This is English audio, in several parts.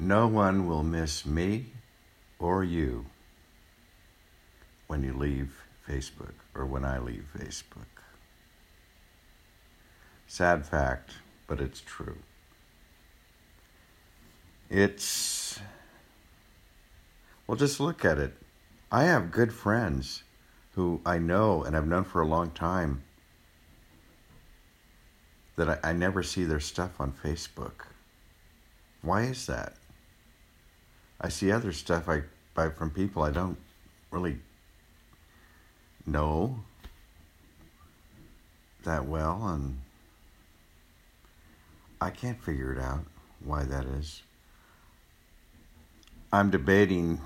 No one will miss me or you when you leave Facebook or when I leave Facebook. Sad fact, but it's true. It's. Well, just look at it. I have good friends who I know and I've known for a long time that I, I never see their stuff on Facebook. Why is that? I see other stuff I buy from people I don't really know that well, and I can't figure it out why that is. I'm debating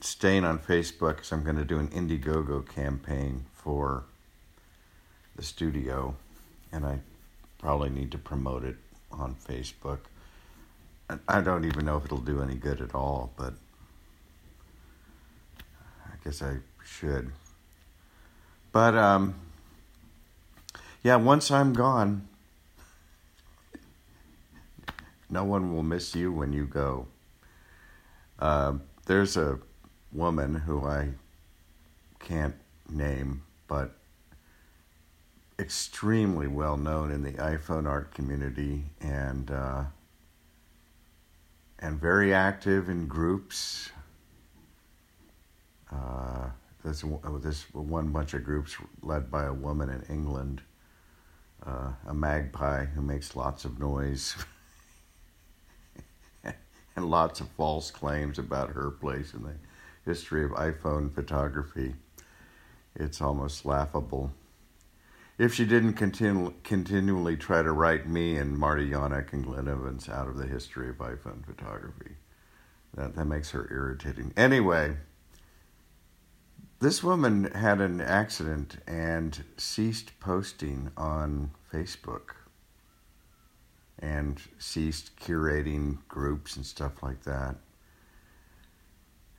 staying on Facebook because I'm going to do an Indiegogo campaign for the studio, and I probably need to promote it on Facebook. I don't even know if it'll do any good at all, but I guess I should. But um, yeah, once I'm gone, no one will miss you when you go. Uh, there's a woman who I can't name, but extremely well known in the iPhone art community and uh, and very active in groups. Uh, this this one bunch of groups led by a woman in England, uh, a magpie who makes lots of noise. and lots of false claims about her place in the history of iPhone photography. It's almost laughable. If she didn't continu- continually try to write me and Marty Yonick and Glenn Evans out of the history of iPhone photography, that, that makes her irritating. Anyway, this woman had an accident and ceased posting on Facebook and ceased curating groups and stuff like that.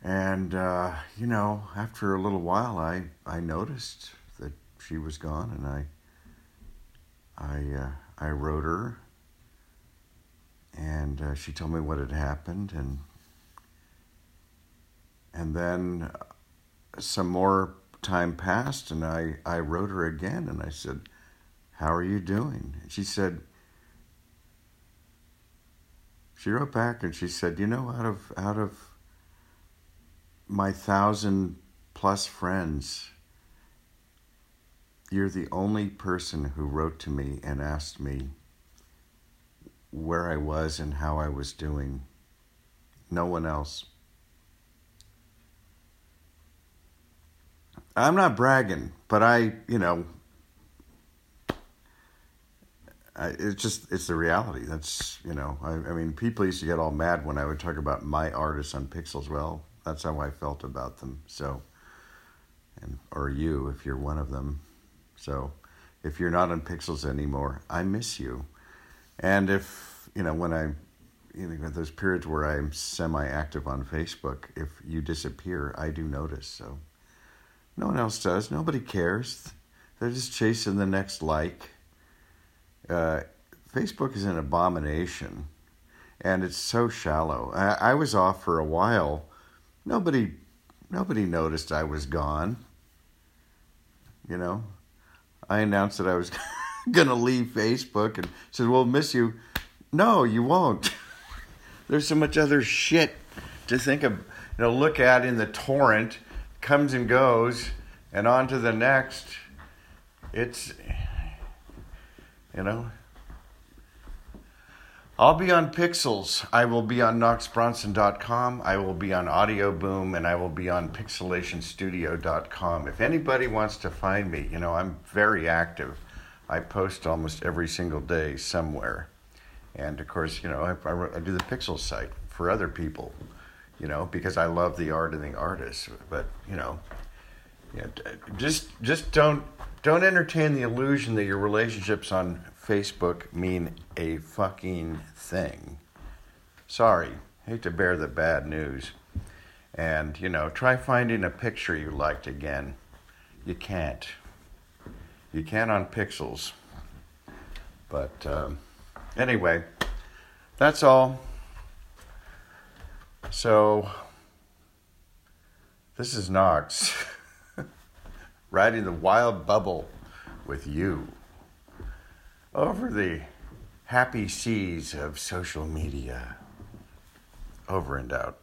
And, uh, you know, after a little while, I, I noticed she was gone, and I, I, uh, I wrote her, and uh, she told me what had happened, and, and then some more time passed, and I, I wrote her again, and I said, How are you doing? And she said, she wrote back and she said, "You know, out of out of my thousand plus friends, you're the only person who wrote to me and asked me where I was and how I was doing. No one else." I'm not bragging, but I, you know, it's just it's the reality. That's you know, I, I mean, people used to get all mad when I would talk about my artists on Pixels. Well, that's how I felt about them. So, and or you if you're one of them. So, if you're not on Pixels anymore, I miss you. And if you know when I, you know, those periods where I'm semi-active on Facebook, if you disappear, I do notice. So, no one else does. Nobody cares. They're just chasing the next like uh, Facebook is an abomination, and it's so shallow. I, I was off for a while. Nobody, nobody noticed I was gone. You know, I announced that I was going to leave Facebook, and said, "We'll miss you." No, you won't. There's so much other shit to think of. You know, look at in the torrent, comes and goes, and on to the next. It's you know? I'll be on Pixels. I will be on knoxbronson.com. I will be on Audioboom, and I will be on pixelationstudio.com. If anybody wants to find me, you know, I'm very active. I post almost every single day somewhere. And of course, you know, I, I, I do the Pixels site for other people, you know, because I love the art and the artists. But, you know, yeah, just just don't don't entertain the illusion that your relationships on Facebook mean a fucking thing. Sorry, hate to bear the bad news. And, you know, try finding a picture you liked again. You can't. You can on Pixels. But um, anyway, that's all. So, this is Knox riding the wild bubble with you over the happy seas of social media. Over and out.